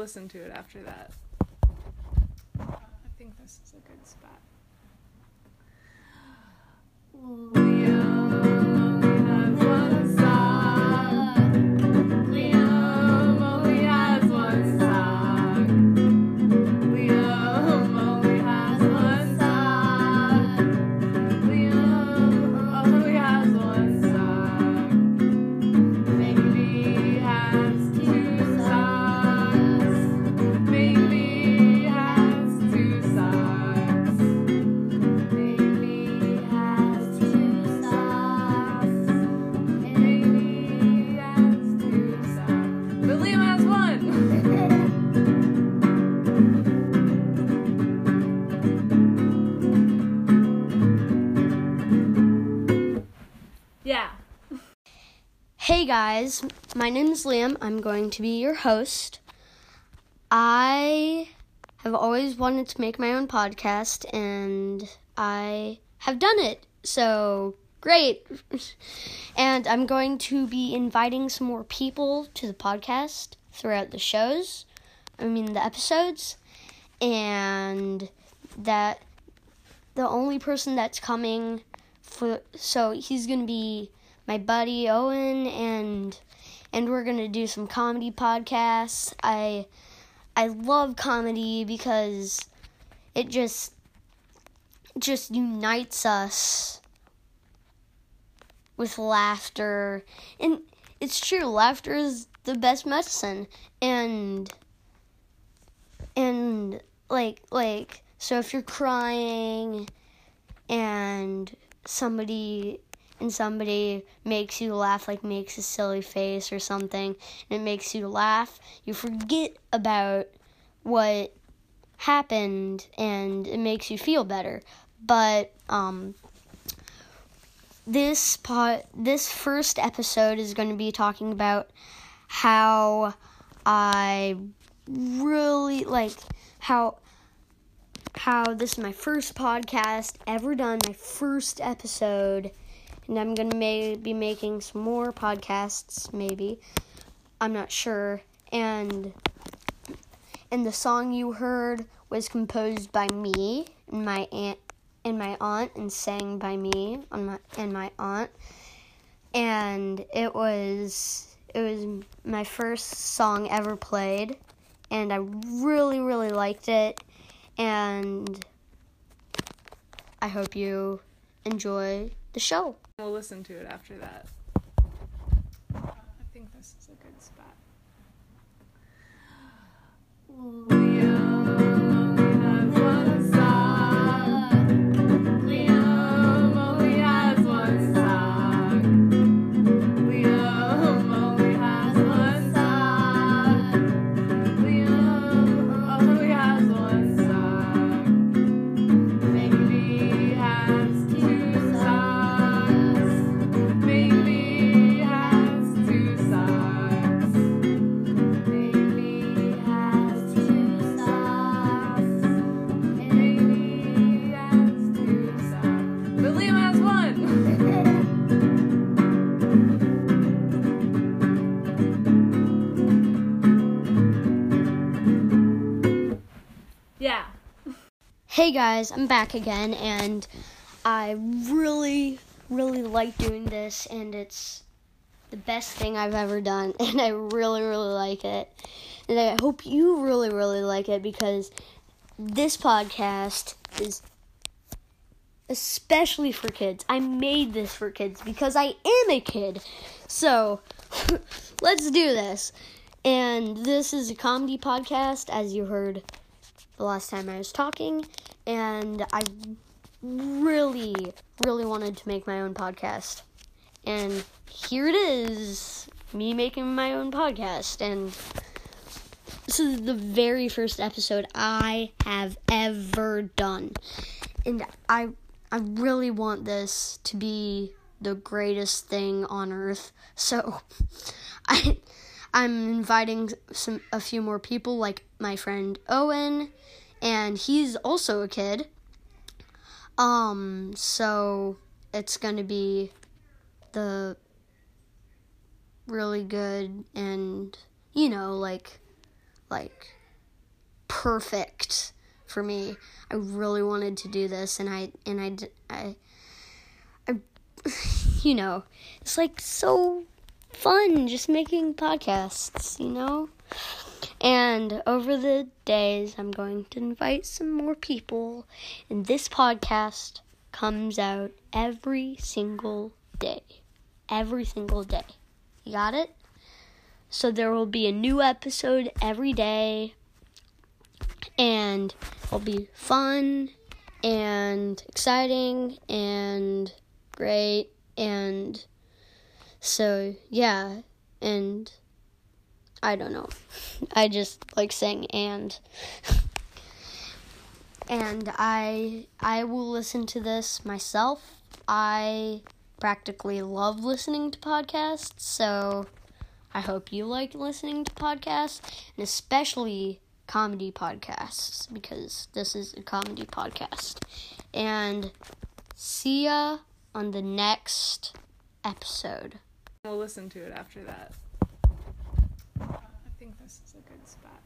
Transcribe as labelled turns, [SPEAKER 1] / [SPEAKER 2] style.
[SPEAKER 1] listen to it after that. I think this is a good spot. Maybe yeah.
[SPEAKER 2] Hey guys, my name is Liam. I'm going to be your host. I have always wanted to make my own podcast and I have done it. So, great. and I'm going to be inviting some more people to the podcast throughout the shows. I mean, the episodes. And that the only person that's coming for so he's to be my buddy Owen and and we're to do some comedy podcasts. I I love comedy because it just just unites us with laughter. And it's true, laughter is the best medicine. And and like like so if you're crying and somebody and somebody makes you laugh like makes a silly face or something and it makes you laugh you forget about what happened and it makes you feel better. But um this part this first episode is going to be talking about how i really like how how this is my first podcast ever done my first episode and I'm gonna may- be making some more podcasts, maybe. I'm not sure. And and the song you heard was composed by me and my aunt and my aunt, and sang by me on my and my aunt. And it was it was my first song ever played, and I really really liked it. And I hope you enjoy the show.
[SPEAKER 1] We'll listen to it after that. Uh, I think this is a good spot. Maybe yeah.
[SPEAKER 2] Hey guys, I'm back again, and I really, really like doing this, and it's the best thing I've ever done, and I really, really like it. And I hope you really, really like it because this podcast is especially for kids. I made this for kids because I am a kid. So, let's do this. And this is a comedy podcast, as you heard the last time I was talking, and I really, really wanted to make my own podcast. And here it is, me making my own podcast. And this is the very first episode I have ever done. And I I really want this to be the greatest thing on earth. So I I'm inviting some a few more people like my friend Owen and he's also a kid. Um so it's going to be the really good and you know like like perfect for me. I really wanted to do this and I and I I, I you know, it's like so fun just making podcasts, you know? And over the days, I'm going to invite some more people, and this podcast comes out every single day. Every single day. You got it? So there will be a new episode every day, and it'll be fun and exciting and great. And so, yeah, and I don't know. I just like saying and. and I I will listen to this myself. I practically love listening to podcasts, so I hope you like listening to podcasts and especially comedy podcasts because this is a comedy podcast. And see ya on the next episode.
[SPEAKER 1] We'll listen to it after that. I think this is a good spot.